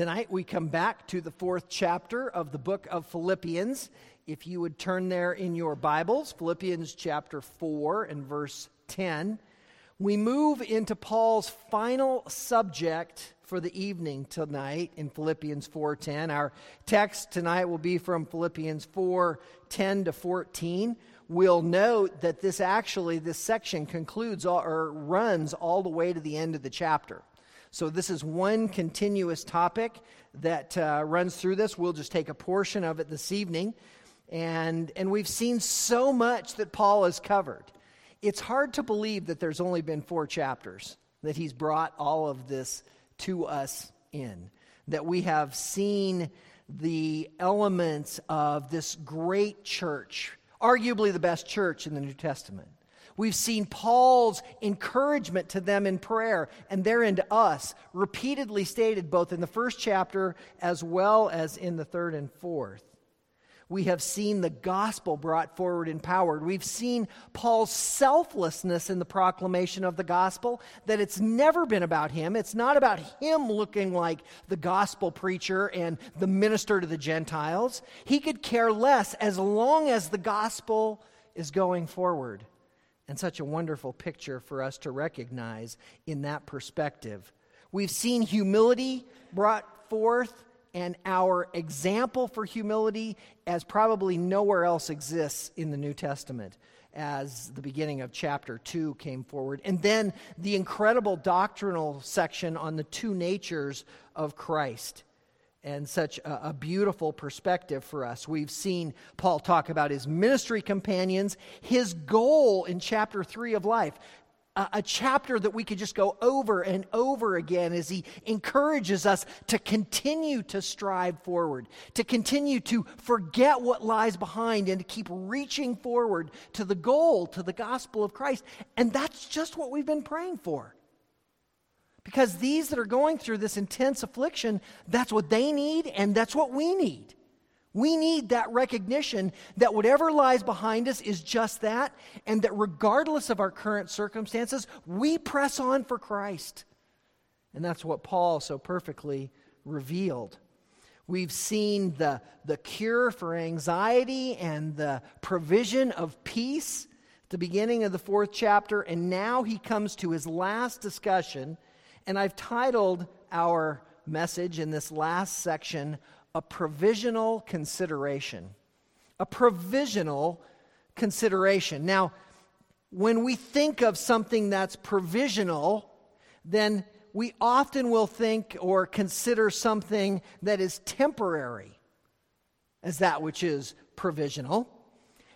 Tonight we come back to the fourth chapter of the book of Philippians. If you would turn there in your Bibles, Philippians chapter 4 and verse 10, we move into Paul's final subject for the evening tonight in Philippians 4:10. Our text tonight will be from Philippians 4:10 to 14. We'll note that this actually this section concludes or runs all the way to the end of the chapter. So, this is one continuous topic that uh, runs through this. We'll just take a portion of it this evening. And, and we've seen so much that Paul has covered. It's hard to believe that there's only been four chapters, that he's brought all of this to us in, that we have seen the elements of this great church, arguably the best church in the New Testament We've seen Paul's encouragement to them in prayer and therein to us, repeatedly stated both in the first chapter as well as in the third and fourth. We have seen the gospel brought forward in power. We've seen Paul's selflessness in the proclamation of the gospel, that it's never been about him. It's not about him looking like the gospel preacher and the minister to the Gentiles. He could care less as long as the gospel is going forward and such a wonderful picture for us to recognize in that perspective. We've seen humility brought forth and our example for humility as probably nowhere else exists in the New Testament as the beginning of chapter 2 came forward. And then the incredible doctrinal section on the two natures of Christ and such a, a, beautiful perspective for us. We've seen Paul talk about his ministry companions, his goal in chapter 3 of life. A, a chapter that we could just go over and over again as he encourages us to continue to strive forward, to continue to forget what lies behind, and to keep reaching forward to the goal, to the gospel of Christ. And that's just what we've been praying for. Because these that are going through this intense affliction, that's what they need and that's what we need. We need that recognition that whatever lies behind us is just that, and that regardless of our current circumstances, we press on for Christ. And that's what Paul so perfectly revealed. We've seen the, the cure for anxiety and the provision of peace at the beginning of the fourth chapter, and now he comes to his last discussion and I've titled our message in this last section, A Provisional Consideration. A provisional consideration. Now, when we think of something that's provisional, then we often will think or consider something that is temporary as that which is provisional.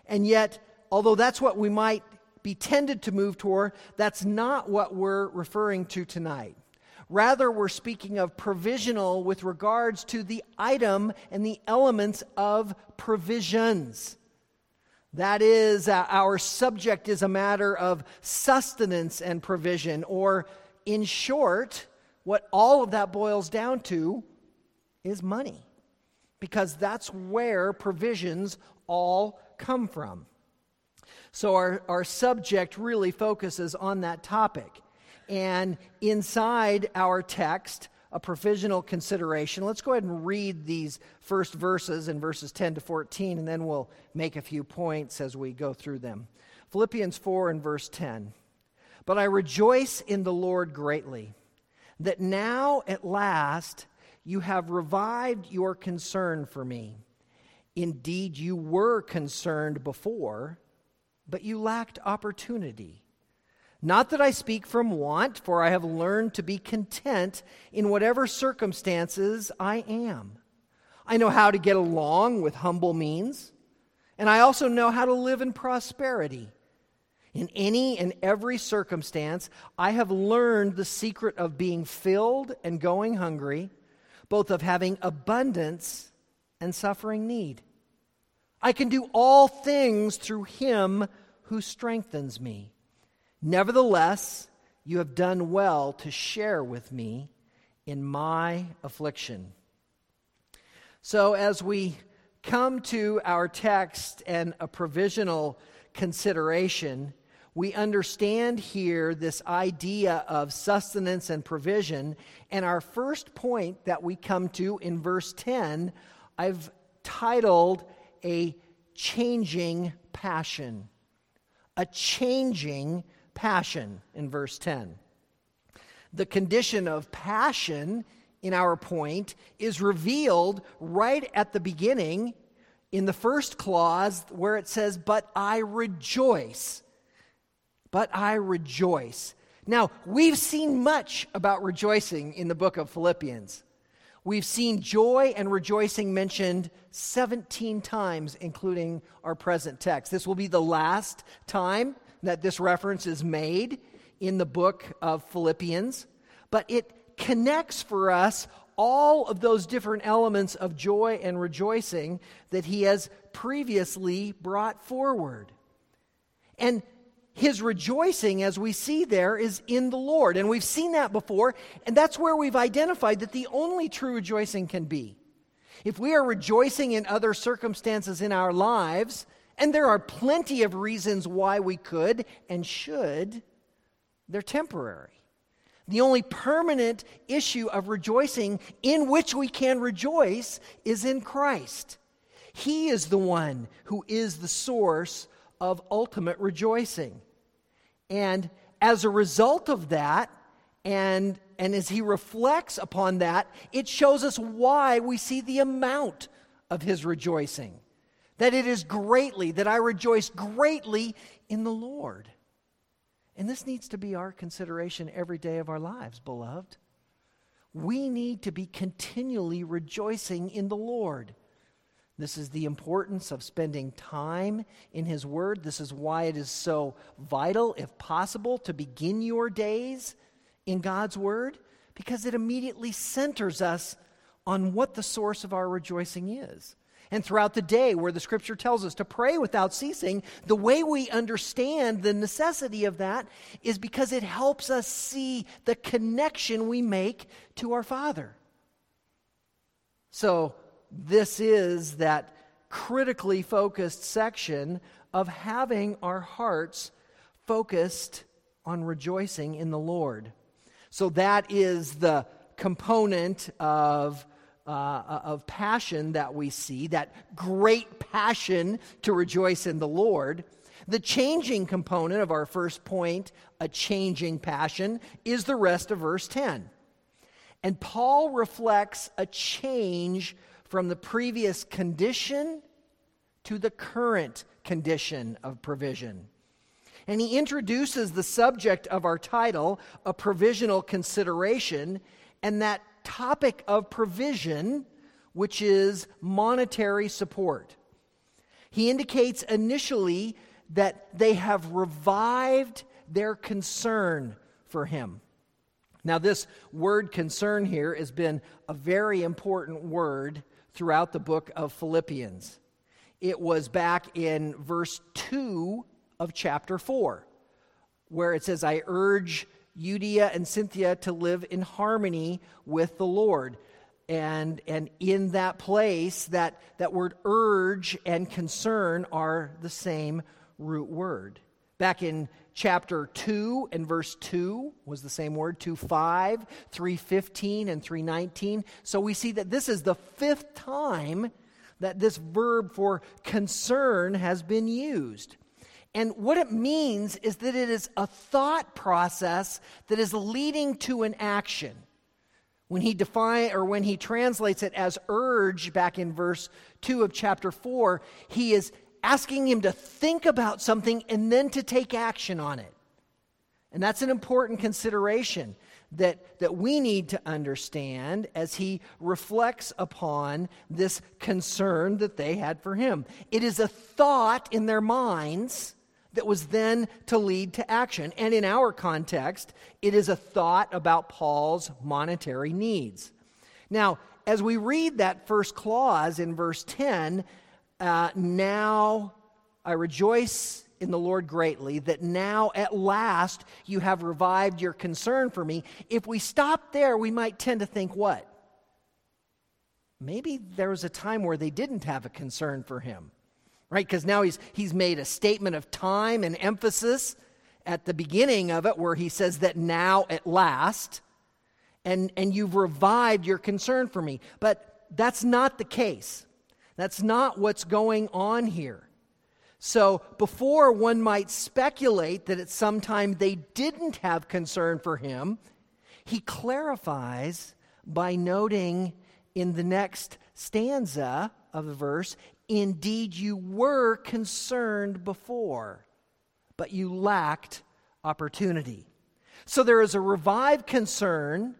And yet, although that's what we might be tended to move toward, that's not what we're referring to tonight. Rather, we're speaking of provisional with regards to the item and the elements of provisions. That is, uh, our subject is a matter of sustenance and provision, or in short, what all of that boils down to is money, because that's where provisions all come from. So our, our subject really focuses on that topic. And inside our text, a provisional consideration. Let's go ahead and read these first verses in verses 10 to 14, and then we'll make a few points as we go through them. Philippians 4 and verse 10. But I rejoice in the Lord greatly that now at last you have revived your concern for me. Indeed, you were concerned before but you lacked opportunity. Not that I speak from want, for I have learned to be content in whatever circumstances I am. I know how to get along with humble means, and I also know how to live in prosperity. In any and every circumstance, I have learned the secret of being filled and going hungry, both of having abundance and suffering need. I can do all things through him who strengthens me. Nevertheless, you have done well to share with me in my affliction. So, as we come to our text and a provisional consideration, we understand here this idea of sustenance and provision. And our first point that we come to in verse 10, I've titled A Changing Passion. A changing passion in verse 10. The condition of passion in our point is revealed right at the beginning in the first clause where it says, But I rejoice but I rejoice. Now, we've seen much about rejoicing in the book of Philippians. We've seen joy and rejoicing mentioned 17 times, including our present text. This will be the last time that this reference is made in the book of Philippians, but it connects for us all of those different elements of joy and rejoicing that he has previously brought forward. And his rejoicing, as we see there, is in the Lord. And we've seen that before, and that's where we've identified that the only true rejoicing can be. If we are rejoicing in other circumstances in our lives, and there are plenty of reasons why we could and should, they're temporary. The only permanent issue of rejoicing in which we can rejoice is in Christ. He is the one who is the source of ultimate rejoicing. And as a result of that, and, and as he reflects upon that, it shows us why we see the amount of his rejoicing. That it is greatly, that I rejoice greatly in the Lord. And this needs to be our consideration every day of our lives, beloved. We need to be continually rejoicing in the Lord. This is the importance of spending time in His Word. This is why it is so vital, if possible, to begin your days in God's Word, because it immediately centers us on what the source of our rejoicing is. And throughout the day, where the scripture tells us to pray without ceasing, the way we understand the necessity of that is because it helps us see the connection we make to our Father. So, this is that critically focused section of having our hearts focused on rejoicing in the Lord. So that is the component of, uh, of passion that we see, that great passion to rejoice in the Lord. The changing component of our first point, a changing passion, is the rest of verse 10. And Paul reflects a change from the previous condition to the current condition of provision. And he introduces the subject of our title, a provisional consideration, and that topic of provision, which is monetary support. He indicates initially that they have revived their concern for him. Now, this word concern here has been a very important word throughout the book of Philippians. It was back in verse 2 of chapter 4, where it says, I urge Euodia and Syntyche to live in harmony with the Lord. And, and in that place, that, that word urge and concern are the same root word. Back in chapter 2 and verse 2 was the same word 2 5 315 and 319 so we see that this is the fifth time that this verb for concern has been used and what it means is that it is a thought process that is leading to an action when he define or when he translates it as urge back in verse 2 of chapter 4 he is asking him to think about something and then to take action on it. And that's an important consideration that, that we need to understand as he reflects upon this concern that they had for him. It is a thought in their minds that was then to lead to action. And in our context, it is a thought about Paul's monetary needs. Now, as we read that first clause in verse 10, uh, now I rejoice in the Lord greatly that now at last you have revived your concern for me. If we stop there, we might tend to think what? Maybe there was a time where they didn't have a concern for him, right? Because now he's, he's made a statement of time and emphasis. at the beginning of it where he says that now at last, and, and you've revived your concern for me. But that's not the case. That's not what's going on here. So, before one might speculate that at some time they didn't have concern for him, he clarifies by noting in the next stanza of the verse, indeed you were concerned before, but you lacked opportunity. So there is a revived concern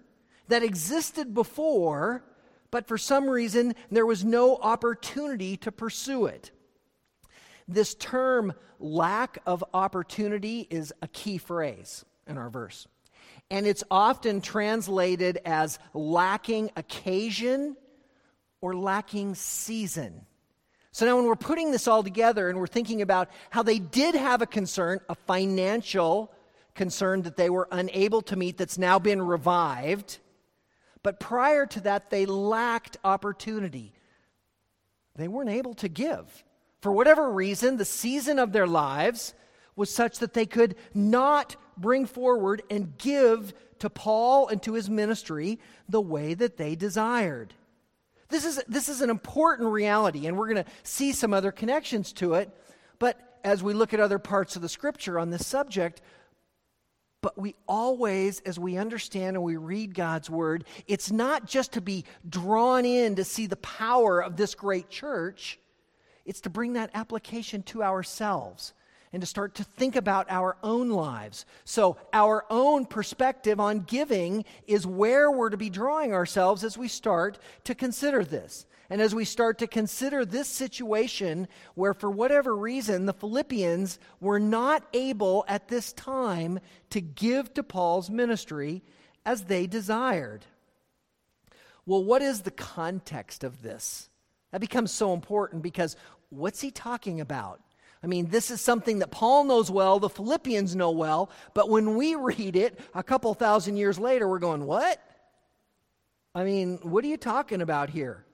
that existed before, but for some reason there was no opportunity to pursue it. This term, lack of opportunity, is a key phrase in our verse. And it's often translated as lacking occasion or lacking season. So now, when we're putting this all together and we're thinking about how they did have a concern, a financial concern that they were unable to meet that's now been revived, but prior to that, they lacked opportunity. They weren't able to give. For whatever reason, the season of their lives was such that they could not bring forward and give to Paul and to his ministry the way that they desired. This is, this is an important reality, and we're going to see some other connections to it. But as we look at other parts of the scripture on this subject, but we always, as we understand and we read God's word, it's not just to be drawn in to see the power of this great church, it's to bring that application to ourselves and to start to think about our own lives. So, our own perspective on giving is where we're to be drawing ourselves as we start to consider this. And as we start to consider this situation where, for whatever reason, the Philippians were not able at this time to give to Paul's ministry as they desired. Well, what is the context of this? That becomes so important because what's he talking about? I mean, this is something that Paul knows well, the Philippians know well, but when we read it a couple thousand years later, we're going, what? I mean, what are you talking about here?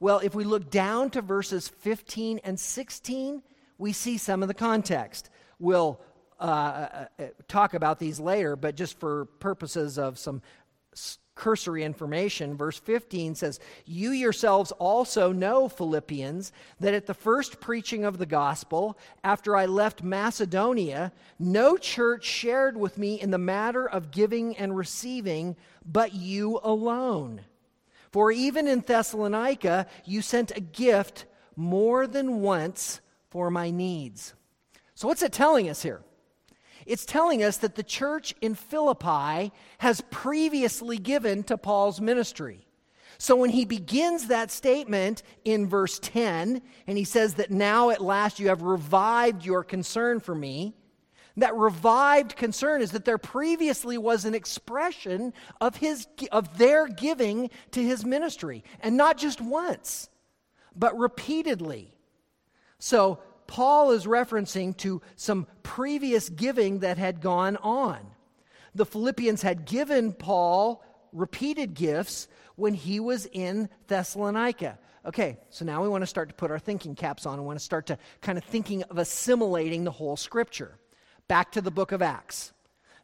Well, if we look down to verses 15 and 16, we see some of the context. We'll uh, uh, uh talk about these later, but just for purposes of some cursory information. Verse 15 says, You yourselves also know, Philippians, that at the first preaching of the gospel, after I left Macedonia, no church shared with me in the matter of giving and receiving, but you alone. For even in Thessalonica, you sent a gift more than once for my needs. So, what's it telling us here? It's telling us that the church in Philippi has previously given to Paul's ministry. So when he begins that statement in verse 10, and he says that now at last you have revived your concern for me, that revived concern is that there previously was an expression of, his, of their giving to his ministry, and not just once, but repeatedly. So Paul is referencing to some previous giving that had gone on. The Philippians had given Paul repeated gifts when he was in Thessalonica. Okay, so now we want to start to put our thinking caps on and want to start to kind of thinking of assimilating the whole scripture. Back to the book of Acts.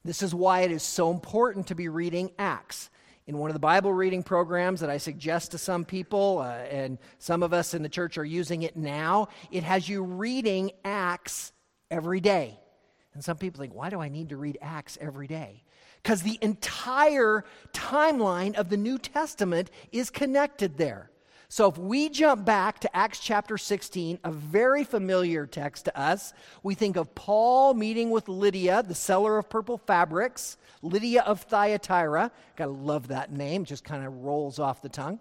This is why it is so important to be reading Acts in one of the Bible reading programs that I suggest to some people, uh, and some of us in the church are using it now. It has you reading Acts every day. And some people think, why do I need to read Acts every day? Because the entire timeline of the New Testament is connected there. So if we jump back to Acts chapter 16, a very familiar text to us, we think of Paul meeting with Lydia, the seller of purple fabrics, Lydia of Thyatira. Gotta love that name, just kind of rolls off the tongue.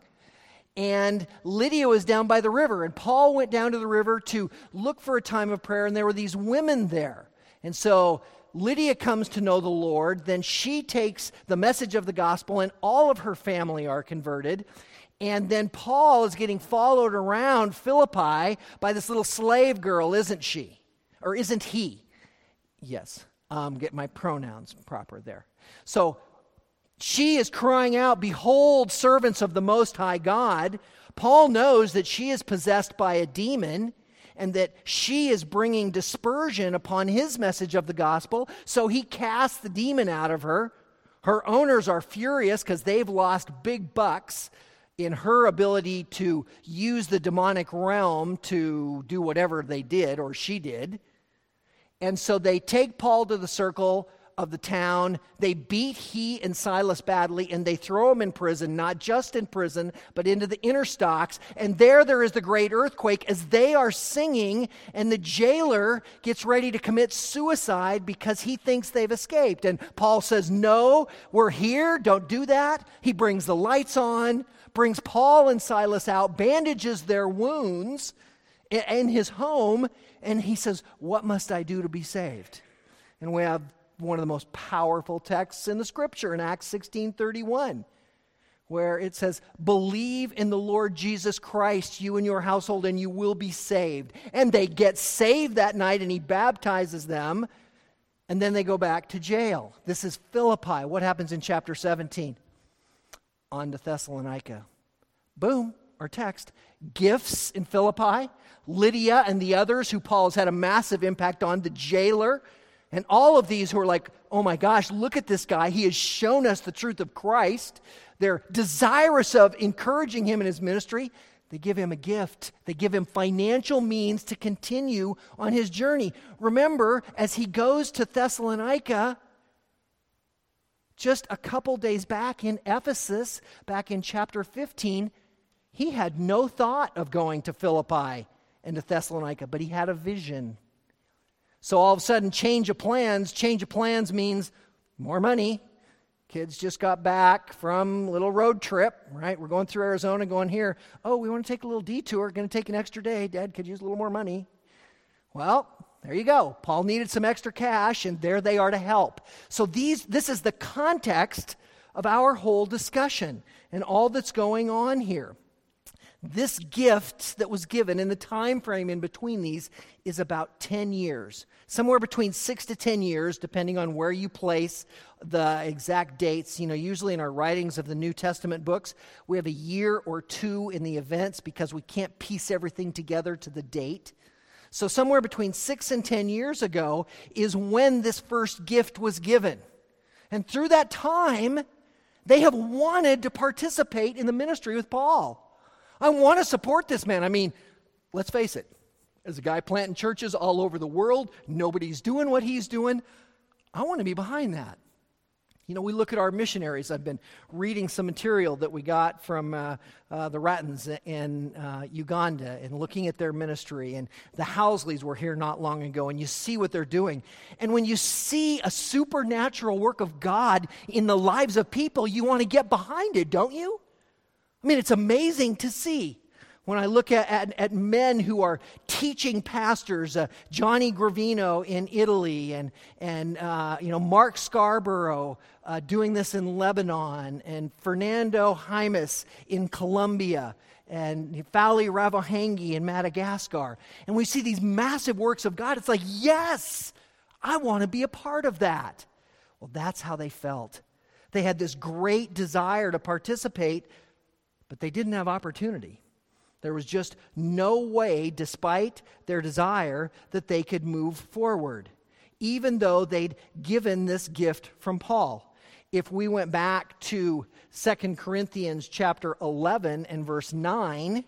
And Lydia was down by the river, and Paul went down to the river to look for a time of prayer, and there were these women there. And so Lydia comes to know the Lord. Then she takes the message of the gospel, and all of her family are converted. And then Paul is getting followed around Philippi by this little slave girl, isn't she? Or isn't he? Yes, um, get my pronouns proper there. So she is crying out, Behold, servants of the Most High God. Paul knows that she is possessed by a demon, and that she is bringing dispersion upon his message of the gospel. So he casts the demon out of her. Her owners are furious because they've lost big bucks in her ability to use the demonic realm to do whatever they did or she did. And so they take Paul to the circle of the town. They beat he and Silas badly and they throw him in prison, not just in prison, but into the inner stocks. And there, there is the great earthquake as they are singing, and the jailer gets ready to commit suicide because he thinks they've escaped. And Paul says, No, we're here. Don't do that. He brings the lights on, brings Paul and Silas out, bandages their wounds in his home, and he says, What must I do to be saved? And we have one of the most powerful texts in the scripture in Acts 16:31 where it says believe in the Lord Jesus Christ you and your household and you will be saved. And they get saved that night and he baptizes them and then they go back to jail. This is Philippi. What happens in chapter 17 on to Thessalonica boom our text gifts in Philippi Lydia and the others who Paul has had a massive impact on the jailer and all of these who are like, oh my gosh, look at this guy. He has shown us the truth of Christ. They're desirous of encouraging him in his ministry. They give him a gift. They give him financial means to continue on his journey. Remember, as he goes to Thessalonica, just a couple days back in Ephesus, back in chapter 15, he had no thought of going to Philippi and to Thessalonica, but he had a vision. So all of a sudden, change of plans. Change of plans means more money. Kids just got back from a little road trip, right? We're going through Arizona, going here. Oh, we want to take a little detour. Going to take an extra day. Dad could use a little more money. Well, there you go. Paul needed some extra cash, and there they are to help. So these, this is the context of our whole discussion and all that's going on here. This gift that was given in the time frame in between these is about 10 years. Somewhere between 6 to 10 years depending on where you place the exact dates. You know, usually in our writings of the New Testament books, we have a year or two in the events because we can't piece everything together to the date. So somewhere between 6 and 10 years ago is when this first gift was given. And through that time, they have wanted to participate in the ministry with Paul. I want to support this man. I mean, let's face it, as a guy planting churches all over the world, nobody's doing what he's doing. I want to be behind that. You know, we look at our missionaries. I've been reading some material that we got from uh, uh, the Rattans in uh, Uganda and looking at their ministry. And the Housleys were here not long ago, and you see what they're doing. And when you see a supernatural work of God in the lives of people, you want to get behind it, don't you? I mean, it's amazing to see when I look at, at, at, men who are teaching pastors, uh, Johnny Gravino in Italy, and, and uh, you know, Mark Scarborough uh, doing this in Lebanon, and Fernando Jaimes in Colombia, and Fali Ravohangi in Madagascar. And we see these massive works of God. It's like, yes, I want to be a part of that. Well, that's how they felt. They had this great desire to participate but they didn't have opportunity. There was just no way, despite their desire, that they could move forward, even though they'd given this gift from Paul. If we went back to 2 Corinthians chapter 11 and verse 9,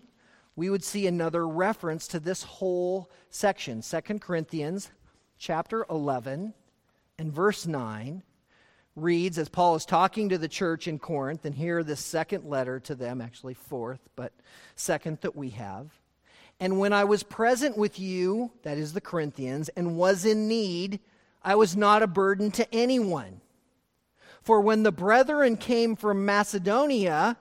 we would see another reference to this whole section. 2 Corinthians chapter 11 and verse 9 reads as Paul is talking to the church in Corinth, and here the second letter to them, actually fourth, but second that we have. And when I was present with you, that is the Corinthians, and was in need, I was not a burden to anyone. For when the brethren came from Macedonia,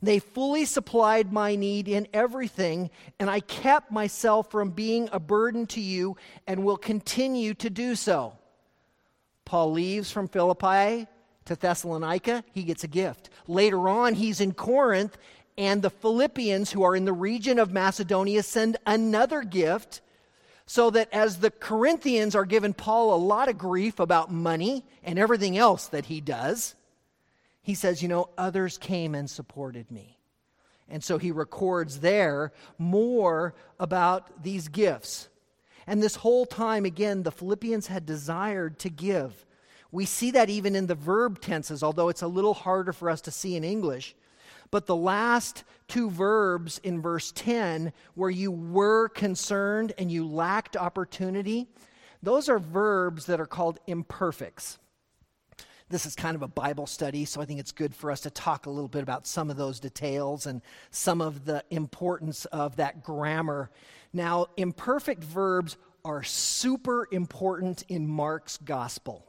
they fully supplied my need in everything, and I kept myself from being a burden to you and will continue to do so. Paul leaves from Philippi to Thessalonica, he gets a gift. Later on, he's in Corinth, and the Philippians, who are in the region of Macedonia, send another gift. So that as the Corinthians are giving Paul a lot of grief about money and everything else that he does, he says, You know, others came and supported me. And so he records there more about these gifts. And this whole time, again, the Philippians had desired to give. We see that even in the verb tenses, although it's a little harder for us to see in English. But the last two verbs in verse 10, where you were concerned and you lacked opportunity, those are verbs that are called imperfects. This is kind of a Bible study, so I think it's good for us to talk a little bit about some of those details and some of the importance of that grammar. Now, imperfect verbs are super important in Mark's gospel.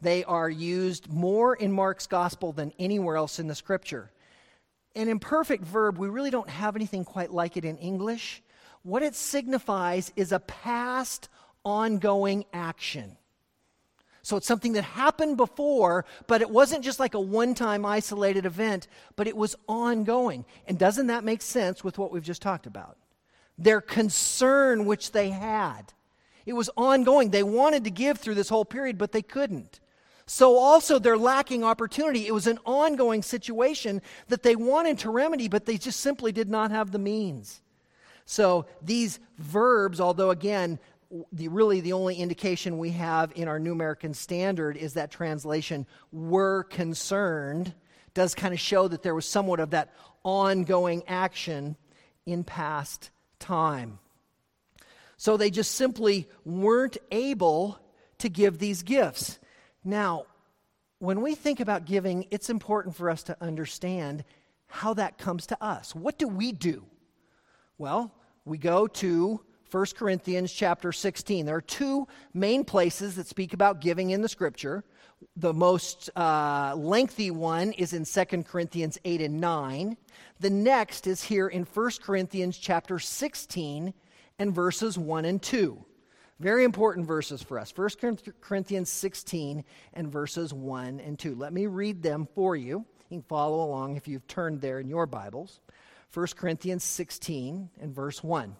They are used more in Mark's gospel than anywhere else in the scripture. An imperfect verb, we really don't have anything quite like it in English. What it signifies is a past ongoing action. So it's something that happened before, but it wasn't just like a one time isolated event, but it was ongoing. And doesn't that make sense with what we've just talked about? Their concern which they had. It was ongoing. They wanted to give through this whole period, but they couldn't. So also they're lacking opportunity. It was an ongoing situation that they wanted to remedy, but they just simply did not have the means. So these verbs, although again, the, really the only indication we have in our New American Standard is that translation, were concerned, does kind of show that there was somewhat of that ongoing action in past time. So they just simply weren't able to give these gifts. Now, when we think about giving, it's important for us to understand how that comes to us. What do we do? Well, we go to 1 Corinthians chapter 16. There are two main places that speak about giving in the scripture. The most uh, lengthy one is in 2 Corinthians 8 and 9. The next is here in 1 Corinthians chapter 16 and verses 1 and 2. Very important verses for us. 1 Corinthians 16 and verses 1 and 2. Let me read them for you. You can follow along if you've turned there in your Bibles. 1 Corinthians 16 and verse 1.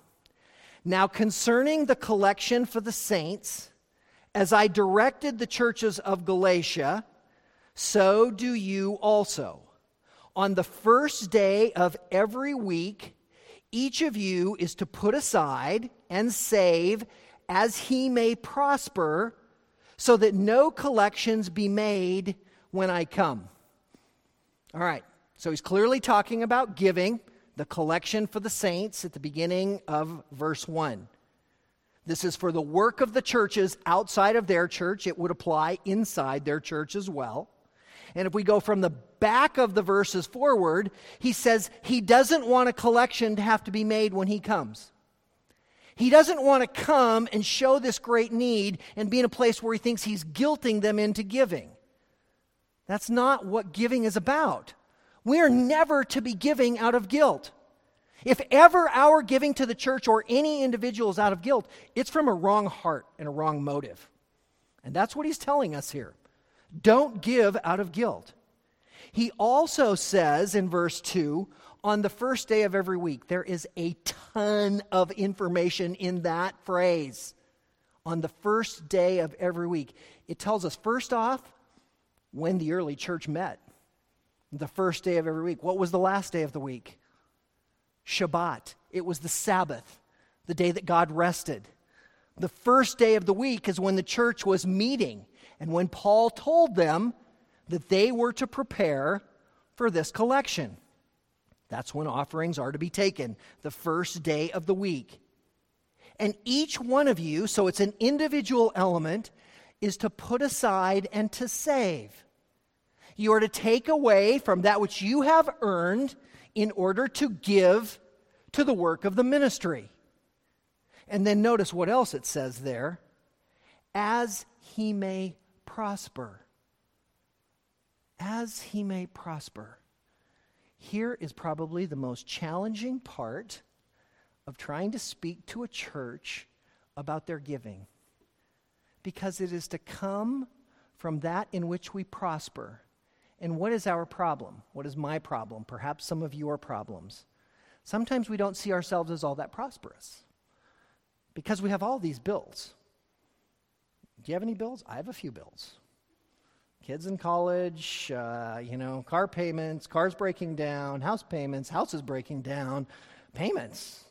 Now, concerning the collection for the saints, as I directed the churches of Galatia, so do you also. On the first day of every week, each of you is to put aside and save as he may prosper, so that no collections be made when I come. All right, so he's clearly talking about giving, the collection for the saints at the beginning of verse 1. This is for the work of the churches outside of their church. It would apply inside their church as well. And if we go from the back of the verses forward, he says he doesn't want a collection to have to be made when he comes. He doesn't want to come and show this great need and be in a place where he thinks he's guilting them into giving. That's not what giving is about. We are never to be giving out of guilt. If ever our giving to the church or any individual is out of guilt, it's from a wrong heart and a wrong motive. And that's what he's telling us here. Don't give out of guilt. He also says in verse 2 on the first day of every week. There is a ton of information in that phrase. On the first day of every week. It tells us, first off, when the early church met. The first day of every week. What was the last day of the week? Shabbat. It was the Sabbath, the day that God rested. The first day of the week is when the church was meeting and when Paul told them that they were to prepare for this collection. That's when offerings are to be taken, the first day of the week. And each one of you, so it's an individual element, is to put aside and to save. You are to take away from that which you have earned in order to give to the work of the ministry. And then notice what else it says there as he may prosper. As he may prosper. Here is probably the most challenging part of trying to speak to a church about their giving. Because it is to come from that in which we prosper. And what is our problem? What is my problem? Perhaps some of your problems. Sometimes we don't see ourselves as all that prosperous because we have all these bills. Do you have any bills? I have a few bills. kids in college, uh, you know, car payments, cars breaking down, house payments, houses breaking down, payments.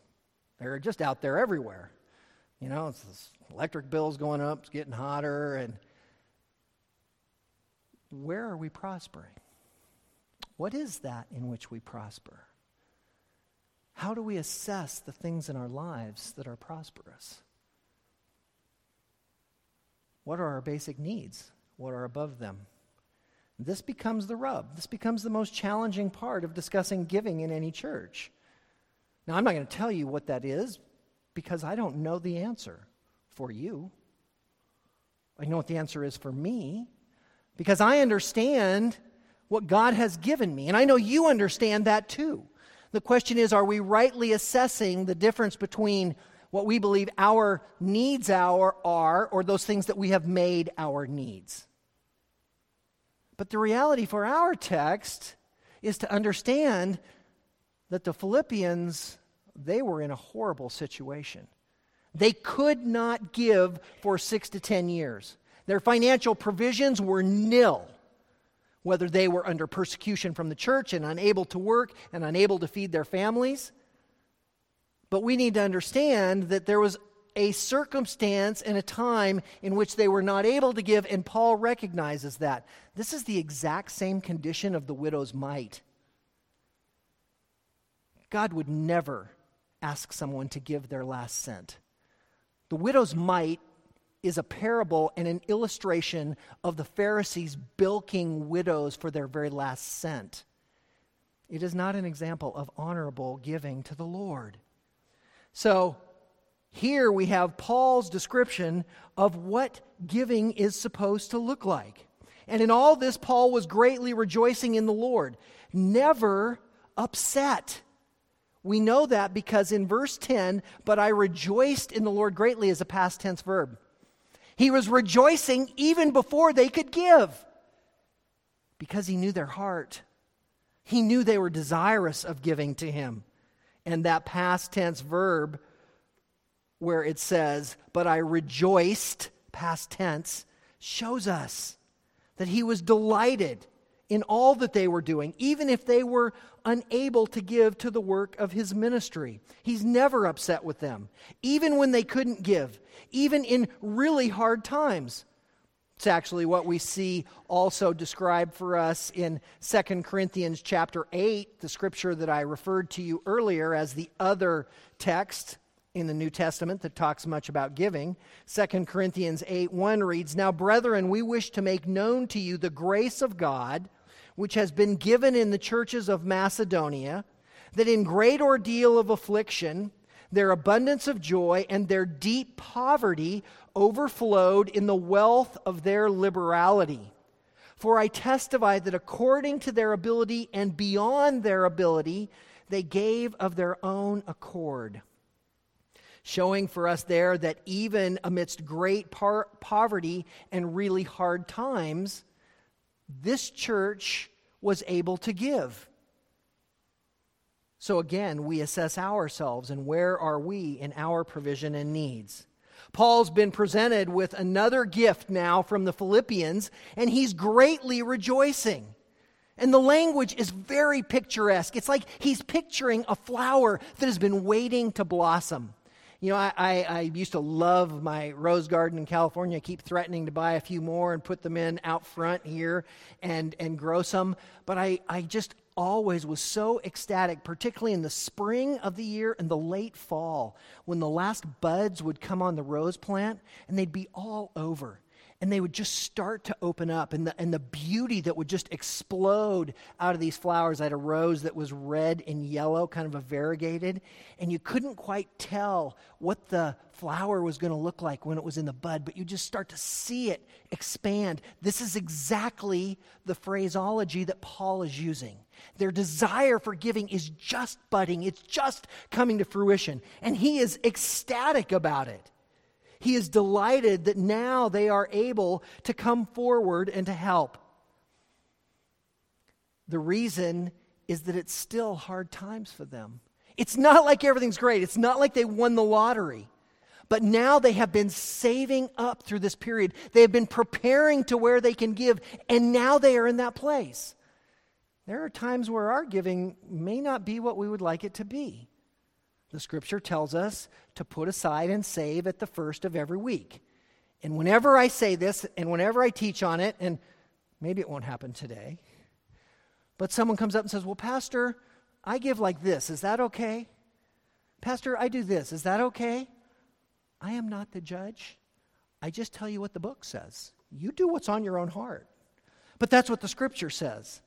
They're just out there everywhere. You know, it's electric bills going up, it's getting hotter, and where are we prospering? What is that in which we prosper? How do we assess the things in our lives that are prosperous? What are our basic needs? What are above them? This becomes the rub. This becomes the most challenging part of discussing giving in any church. Now, I'm not going to tell you what that is because I don't know the answer for you. I know what the answer is for me because I understand what God has given me. And I know you understand that too. The question is are we rightly assessing the difference between what we believe our needs are, are or those things that we have made our needs? But the reality for our text is to understand that the Philippians, they were in a horrible situation. They could not give for six to ten years. Their financial provisions were nil, whether they were under persecution from the church and unable to work and unable to feed their families. But we need to understand that there was a circumstance and a time in which they were not able to give, and Paul recognizes that. This is the exact same condition of the widow's mite. God would never ask someone to give their last cent. The widow's mite is a parable and an illustration of the Pharisees bilking widows for their very last cent. It is not an example of honorable giving to the Lord. So, here we have Paul's description of what giving is supposed to look like. And in all this, Paul was greatly rejoicing in the Lord, never upset. We know that because in verse 10, but I rejoiced in the Lord greatly is a past tense verb. He was rejoicing even before they could give because he knew their heart. He knew they were desirous of giving to him. And that past tense verb, where it says, But I rejoiced, past tense, shows us that he was delighted in all that they were doing, even if they were unable to give to the work of his ministry. He's never upset with them, even when they couldn't give, even in really hard times. It's actually what we see also described for us in 2 Corinthians chapter 8, the scripture that I referred to you earlier as the other text in the New Testament that talks much about giving. 2 Corinthians 8 1 reads, Now, brethren, we wish to make known to you the grace of God, which has been given in the churches of Macedonia, that in great ordeal of affliction, their abundance of joy and their deep poverty overflowed in the wealth of their liberality. For I testify that according to their ability and beyond their ability, they gave of their own accord showing for us there that even amidst great par- poverty and really hard times, this church was able to give. So again, we assess ourselves and where are we in our provision and needs. Paul's been presented with another gift now from the Philippians, and he's greatly rejoicing. And the language is very picturesque. It's like he's picturing a flower that has been waiting to blossom. You know, I, I, I, used to love my rose garden in California. I keep threatening to buy a few more and put them in out front here and, and grow some. But I, I just always was so ecstatic, particularly in the spring of the year and the late fall, when the last buds would come on the rose plant and they'd be all over and they would just start to open up and the, and the beauty that would just explode out of these flowers. I had a rose that was red and yellow, kind of a variegated, and you couldn't quite tell what the flower was going to look like when it was in the bud, but you just start to see it expand. This is exactly the phraseology that Paul is using. Their desire for giving is just budding, it's just coming to fruition, and he is ecstatic about it. He is delighted that now they are able to come forward and to help. The reason is that it's still hard times for them. It's not like everything's great, it's not like they won the lottery. But now they have been saving up through this period. They have been preparing to where they can give, and now they are in that place. There are times where our giving may not be what we would like it to be. The scripture tells us to put aside and save at the first of every week. And whenever I say this, and whenever I teach on it, and maybe it won't happen today, but someone comes up and says, Well, Pastor, I give like this. Is that okay? Pastor, I do this. Is that okay? I am not the judge. I just tell you what the book says. You do what's on your own heart. But that's what the scripture says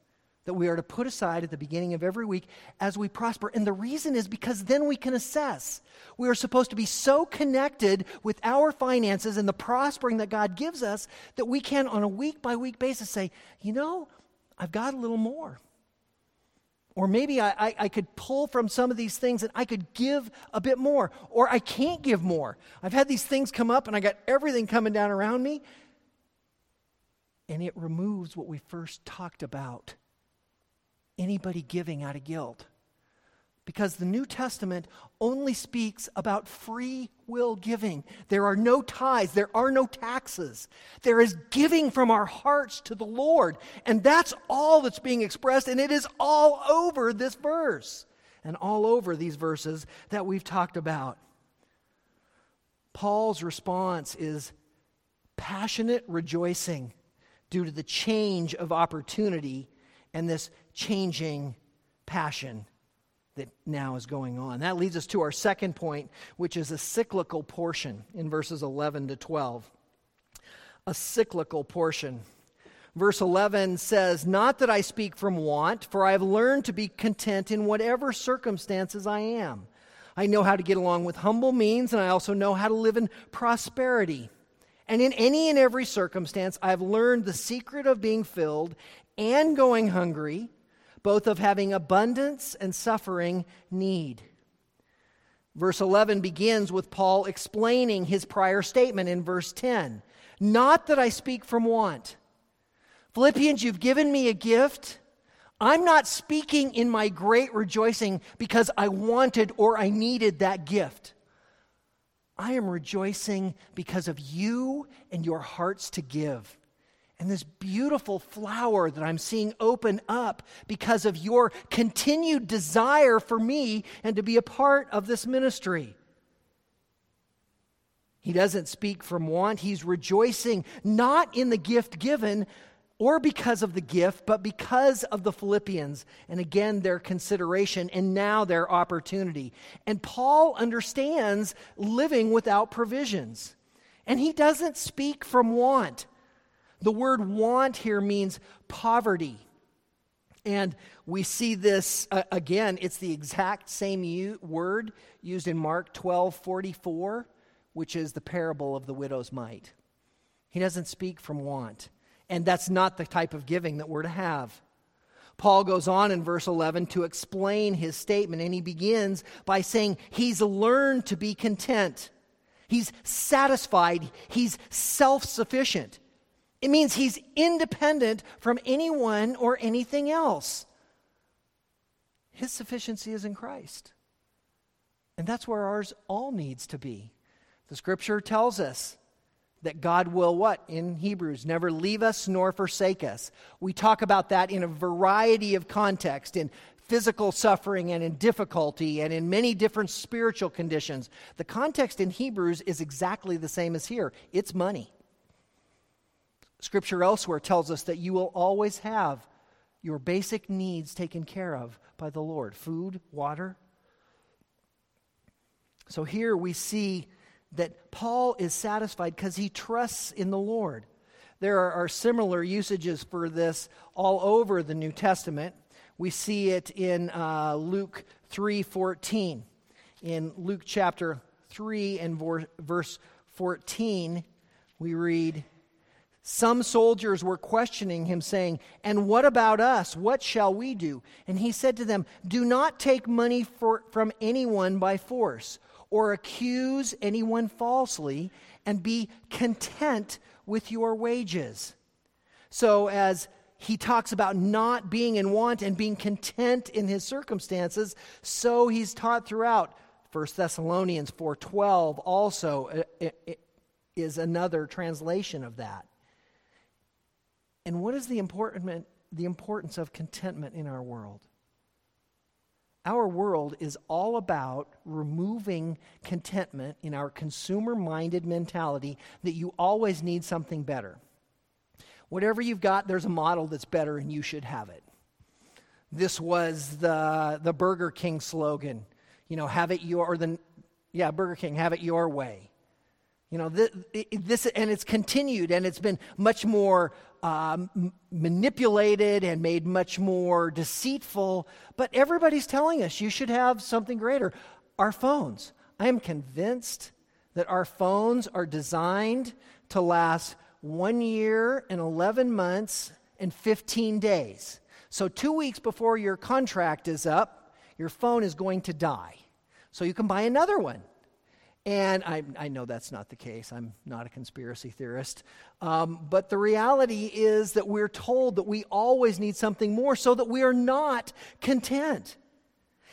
that we are to put aside at the beginning of every week as we prosper. And the reason is because then we can assess. We are supposed to be so connected with our finances and the prospering that God gives us that we can, on a week by week basis, say, you know, I've got a little more. Or maybe I, I, I, could pull from some of these things and I could give a bit more. Or I can't give more. I've had these things come up and I got everything coming down around me. And it removes what we first talked about anybody giving out of guilt because the New Testament only speaks about free will giving. There are no tithes, there are no taxes. There is giving from our hearts to the Lord. And that's all that's being expressed, and it is all over this verse and all over these verses that we've talked about. Paul's response is passionate rejoicing due to the change of opportunity and this changing passion that now is going on. That leads us to our second point, which is a cyclical portion in verses 11 to 12. A cyclical portion. Verse 11 says, Not that I speak from want, for I have learned to be content in whatever circumstances I am. I know how to get along with humble means, and I also know how to live in prosperity. And in any and every circumstance, I've learned the secret of being filled and going hungry both of having abundance and suffering need. Verse 11 begins with Paul explaining his prior statement in verse 10 Not that I speak from want. Philippians, you've given me a gift. I'm not speaking in my great rejoicing because I wanted or I needed that gift. I am rejoicing because of you and your hearts to give and this beautiful flower that I'm seeing open up because of your continued desire for me and to be a part of this ministry. He doesn't speak from want. He's rejoicing not in the gift given or because of the gift, but because of the Philippians. And again, their consideration and now their opportunity. And Paul understands living without provisions. And he doesn't speak from want. The word want here means poverty. And we see this uh, again, it's the exact same u- word used in Mark 12 44, which is the parable of the widow's mite. He doesn't speak from want. And that's not the type of giving that we're to have. Paul goes on in verse 11 to explain his statement, and he begins by saying he's learned to be content. He's satisfied. He's self sufficient. It means he's independent from anyone or anything else. His sufficiency is in Christ. And that's where ours all needs to be. The scripture tells us that God will what? In Hebrews, never leave us nor forsake us. We talk about that in a variety of contexts, in physical suffering and in difficulty and in many different spiritual conditions. The context in Hebrews is exactly the same as here it's money. Scripture elsewhere tells us that you will always have your basic needs taken care of by the Lord food, water. So here we see that Paul is satisfied because he trusts in the Lord. There are, are, similar usages for this all over the New Testament. We see it in uh, Luke 3:14. In Luke chapter 3 and verse 14, we read, some soldiers were questioning him, saying, And what about us? What shall we do? And he said to them, Do not take money for, from anyone by force, or accuse anyone falsely, and be content with your wages. So, as he talks about not being in want and being content in his circumstances, so he's taught throughout 1 Thessalonians 4:12 also uh, is another translation of that. And what is the important the importance of contentment in our world? Our world is all about removing contentment in our consumer minded mentality that you always need something better. Whatever you've got, there's a model that's better and you should have it. This was the, the Burger King slogan. You know, have it your, or the, yeah, Burger King, have it your way. You know, this, this, and it's continued and it's been much more um, manipulated and made much more deceitful. But everybody's telling us you should have something greater. Our phones. I am convinced that our phones are designed to last one year and 11 months and 15 days. So, two weeks before your contract is up, your phone is going to die. So, you can buy another one. And I, I know that's not the case. I'm not a conspiracy theorist. Um, but the reality is that we're told that we always need something more so that we are not content.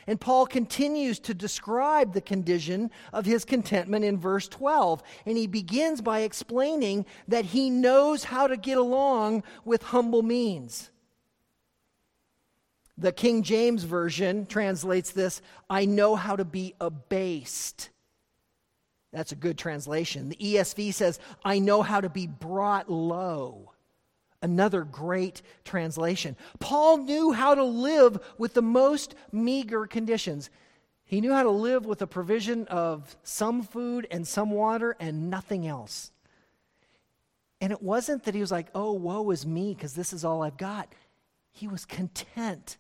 And Paul continues to describe the condition of his contentment in verse 12. And he begins by explaining that he knows how to get along with humble means. The King James Version translates this I know how to be abased that's a good translation. The ESV says, I know how to be brought low. Another great translation. Paul knew how to live with the most meager conditions. He knew how to live with a provision of some food and some water and nothing else. And it wasn't that he was like, oh, woe is me because this is all I've got. He was content.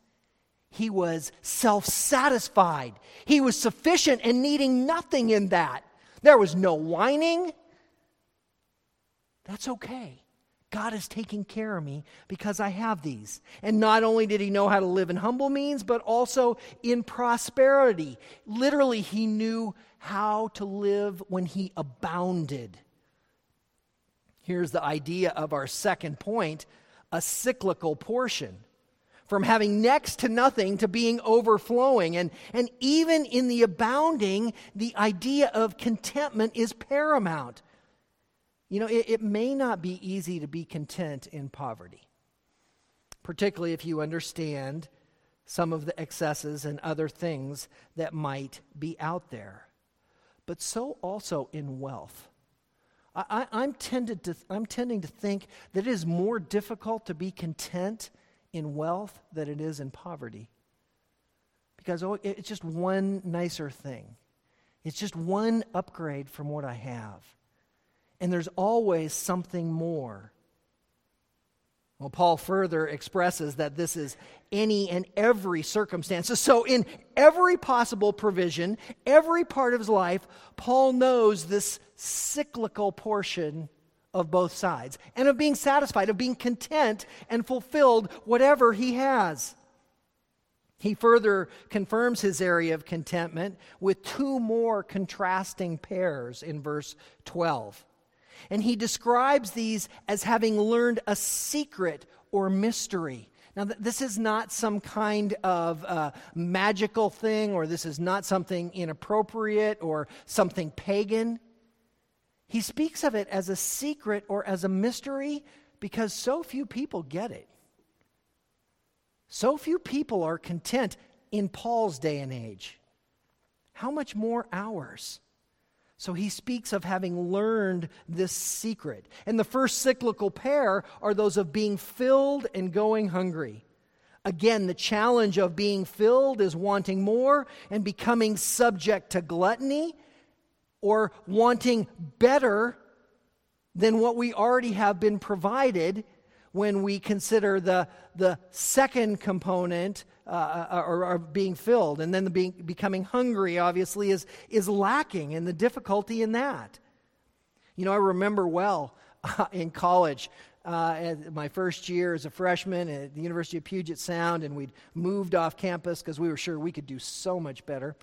He was self satisfied. He was sufficient and needing nothing in that. There was no whining. That's okay. God is taking care of me because I have these. And not only did he know how to live in humble means, but also in prosperity. Literally, he knew how to live when he abounded. Here's the idea of our second point a cyclical portion from having next to nothing to being overflowing. And, and even in the abounding, the idea of contentment is paramount. You know, it, it may not be easy to be content in poverty, particularly if you understand some of the excesses and other things that might be out there. But so also in wealth. I, am tended to, I'm tending to think that it is more difficult to be content in wealth than it is in poverty. Because oh, it's just one nicer thing, it's just one upgrade from what I have. And there's always something more. Well, Paul further expresses that this is any and every circumstance. So, in every possible provision, every part of his life, Paul knows this cyclical portion of both sides and of being satisfied, of being content and fulfilled whatever he has. He further confirms his area of contentment with two more contrasting pairs in verse 12. And he describes these as having learned a secret or mystery. Now, this is not some kind of uh, magical thing, or this is not something inappropriate or something pagan. He speaks of it as a secret or as a mystery because so few people get it. So few people are content in Paul's day and age. How much more ours? So he speaks of having learned this secret. And the first cyclical pair are those of being filled and going hungry. Again, the challenge of being filled is wanting more and becoming subject to gluttony or wanting better than what we already have been provided when we consider the, the second component uh, uh, or, or, being filled. And then the being, becoming hungry, obviously, is, is lacking, and the difficulty in that. You know, I remember well uh, in college. Uh, my first year as a freshman at the University of Puget Sound, and we'd moved off campus because we were sure we could do so much better.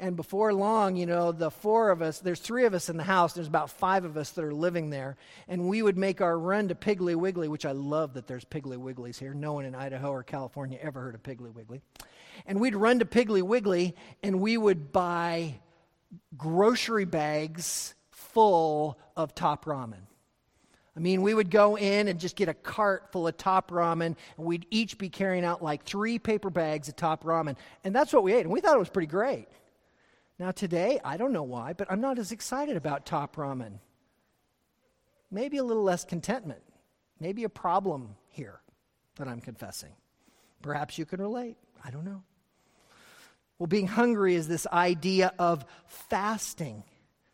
And before long, you know, the four of us, there's three of us in the house, there's about five of us that are living there. And we would make our run to Piggly Wiggly, which I love that there's Piggly Wigglies here. No one in Idaho or California ever heard of Piggly Wiggly. And we'd run to Piggly Wiggly and we would buy grocery bags full of top ramen. I mean, we would go in and just get a cart full of top ramen, and we'd each be carrying out like three paper bags of top ramen. And that's what we ate, and we thought it was pretty great. Now, today, I don't know why, but I'm not as excited about top ramen. Maybe a little less contentment. Maybe a problem here that I'm confessing. Perhaps you can relate. I don't know. Well, being hungry is this idea of fasting.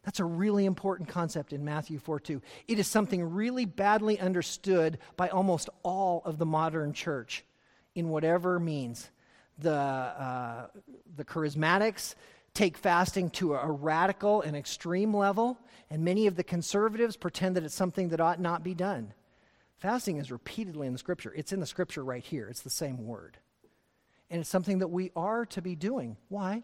That's a really important concept in Matthew 4 2. It is something really badly understood by almost all of the modern church in whatever means. The, uh, the charismatics take fasting to a radical and extreme level, and many of the conservatives pretend that it's something that ought not be done. Fasting is repeatedly in the scripture. It's in the scripture right here, it's the same word. And it's something that we are to be doing. Why?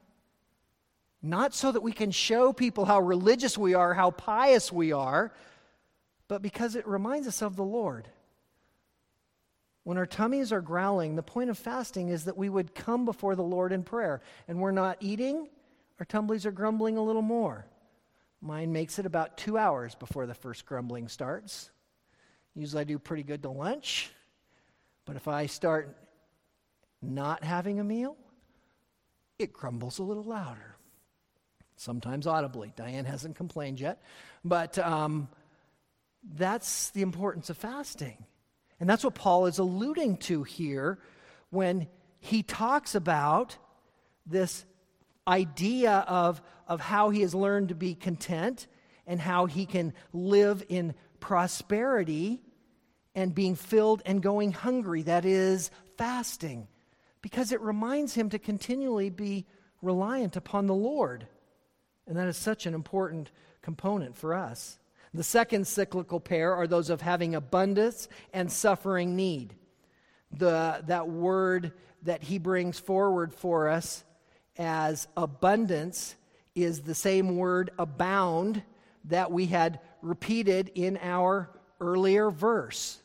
Not so that we can show people how religious we are, how pious we are, but because it reminds us of the Lord. When our tummies are growling, the point of fasting is that we would come before the Lord in prayer. And we're not eating, our tumblies are grumbling a little more. Mine makes it about two hours before the first grumbling starts. Usually I do pretty good to lunch. But if I start not having a meal, it grumbles a little louder sometimes audibly. Diane hasn't complained yet. But um, that's the importance of fasting. And that's what Paul is alluding to here when he talks about this idea of, of how he has learned to be content and how he can live in prosperity and being filled and going hungry. That is fasting. Because it reminds him to continually be reliant upon the Lord. And that is such an important component for us. The second cyclical pair are those of having abundance and suffering need. The, that word that he brings forward for us as abundance is the same word abound that we had repeated in our earlier verse.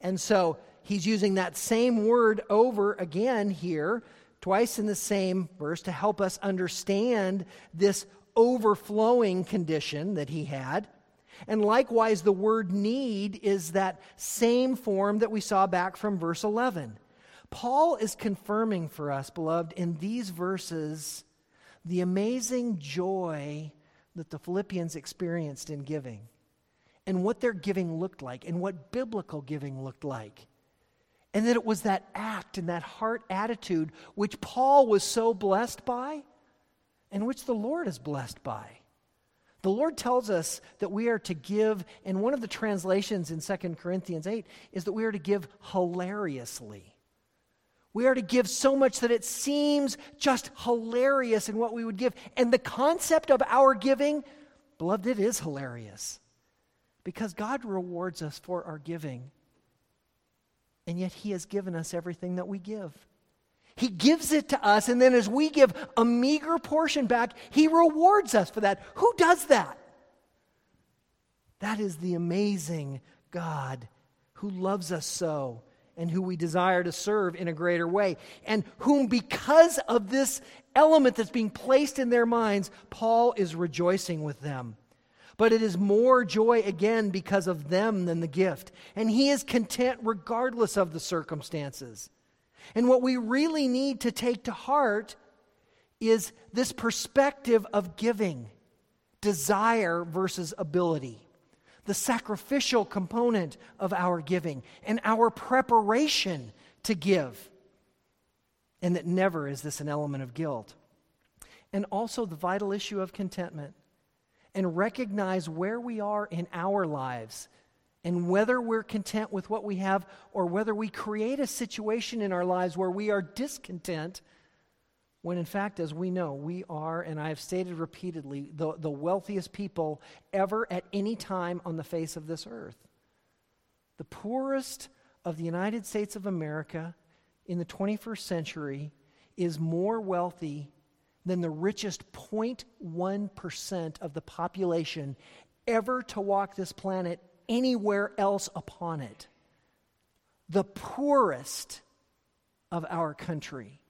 And so he's using that same word over again here, twice in the same verse, to help us understand this overflowing condition that he had. And likewise, the word need is that same form that we saw back from verse 11. Paul is confirming for us, beloved, in these verses, the amazing joy that the Philippians experienced in giving, and what their giving looked like, and what biblical giving looked like. And that it was that act and that heart attitude which Paul was so blessed by and which the Lord is blessed by. The Lord tells us that we are to give, and one of the translations in 2 Corinthians 8 is that we are to give hilariously. We are to give so much that it seems just hilarious in what we would give. And the concept of our giving, beloved, it is hilarious. Because God rewards us for our giving. And yet He has given us everything that we give. He gives it to us, and then as we give a meager portion back, He rewards us for that. Who does that? That is the amazing God who loves us so and who we desire to serve in a greater way, and whom, because of this element that's being placed in their minds, Paul is rejoicing with them. But it is more joy again because of them than the gift. And he is content regardless of the circumstances. And what we really need to take to heart is this perspective of giving desire versus ability, the sacrificial component of our giving, and our preparation to give. And that never is this an element of guilt. And also the vital issue of contentment. And recognize where we are in our lives and whether we're content with what we have or whether we create a situation in our lives where we are discontent, when in fact, as we know, we are, and I have stated repeatedly, the, the wealthiest people ever at any time on the face of this earth. The poorest of the United States of America in the 21st century is more wealthy than the richest 0.1% of the population ever to walk this planet anywhere else upon it. The poorest of our country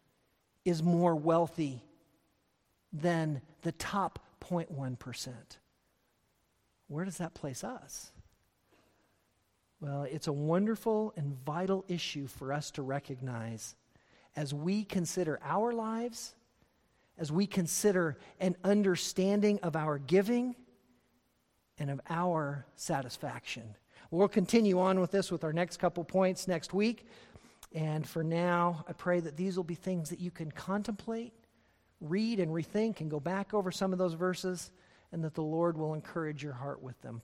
is more wealthy than the top 0.1%. Where does that place us? Well, it's a wonderful and vital issue for us to recognize as we consider our lives, as we consider an understanding of our giving and of our satisfaction. We'll continue on with this with our next couple points next week. And for now, I pray that these will be things that you can contemplate, read, and rethink, and go back over some of those verses, and that the Lord will encourage your heart with them.